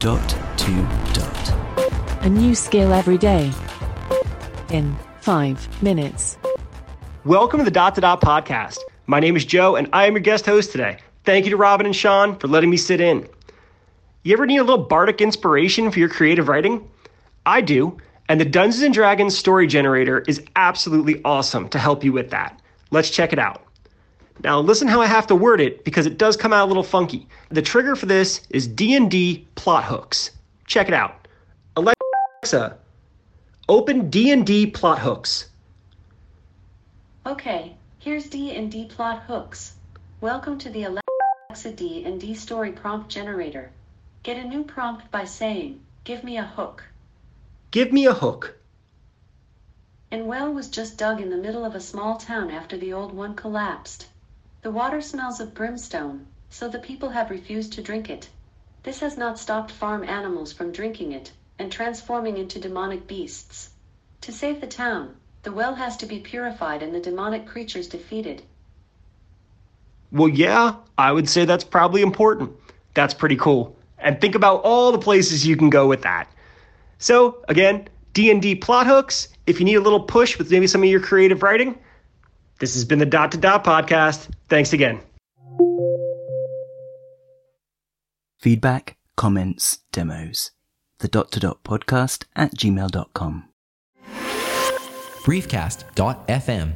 Dot to dot. A new skill every day. In five minutes. Welcome to the Dot to Dot podcast. My name is Joe, and I am your guest host today. Thank you to Robin and Sean for letting me sit in. You ever need a little bardic inspiration for your creative writing? I do, and the Dungeons and Dragons story generator is absolutely awesome to help you with that. Let's check it out. Now listen how I have to word it because it does come out a little funky. The trigger for this is D&D plot hooks. Check it out. Alexa, open D&D plot hooks. Okay, here's D&D plot hooks. Welcome to the Alexa D&D story prompt generator. Get a new prompt by saying, "Give me a hook." Give me a hook. An well was just dug in the middle of a small town after the old one collapsed. The water smells of brimstone, so the people have refused to drink it. This has not stopped farm animals from drinking it and transforming into demonic beasts. To save the town, the well has to be purified and the demonic creatures defeated. Well, yeah, I would say that's probably important. That's pretty cool. And think about all the places you can go with that. So, again, D&D plot hooks, if you need a little push with maybe some of your creative writing, this has been the Dot to Dot podcast. Thanks again. Feedback, comments, demos. The dot to dot podcast at gmail.com. briefcast.fm